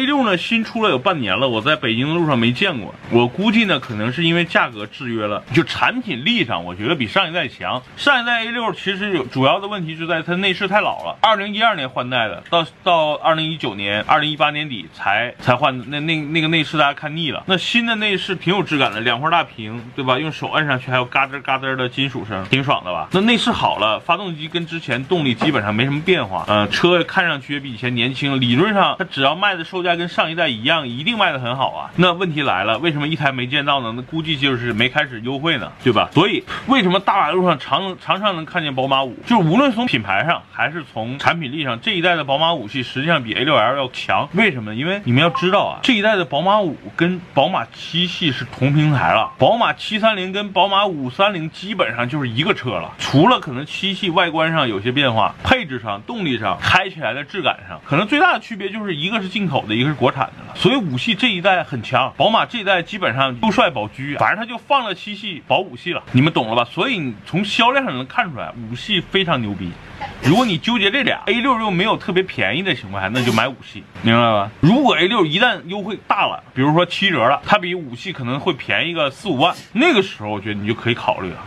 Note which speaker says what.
Speaker 1: A 六呢新出了有半年了，我在北京的路上没见过。我估计呢，可能是因为价格制约了，就产品力上，我觉得比上一代强。上一代 A 六其实有主要的问题就在它内饰太老了，二零一二年换代的，到到二零一九年、二零一八年底才才换。那那那个内饰大家看腻了，那新的内饰挺有质感的，两块大屏，对吧？用手按上去还有嘎吱嘎吱的金属声，挺爽的吧？那内饰好了，发动机跟之前动力基本上没什么变化，呃，车看上去也比以前年轻，理论上它只要卖的售价。跟上一代一样，一定卖的很好啊。那问题来了，为什么一台没见到呢？那估计就是没开始优惠呢，对吧？所以为什么大马路上常常常能看见宝马五？就是无论从品牌上还是从产品力上，这一代的宝马五系实际上比 A6L 要强。为什么？因为你们要知道啊，这一代的宝马五跟宝马七系是同平台了，宝马七三零跟宝马五三零基本上就是一个车了，除了可能七系外观上有些变化，配置上、动力上、开起来的质感上，可能最大的区别就是一个是进口的。一个是国产的了，所以五系这一代很强，宝马这一代基本上优帅保居，反正它就放了七系保五系了，你们懂了吧？所以你从销量上能看出来，五系非常牛逼。如果你纠结这俩 A 六又没有特别便宜的情况下，那就买五系，明白吧？如果 A 六一旦优惠大了，比如说七折了，它比五系可能会便宜个四五万，那个时候我觉得你就可以考虑了。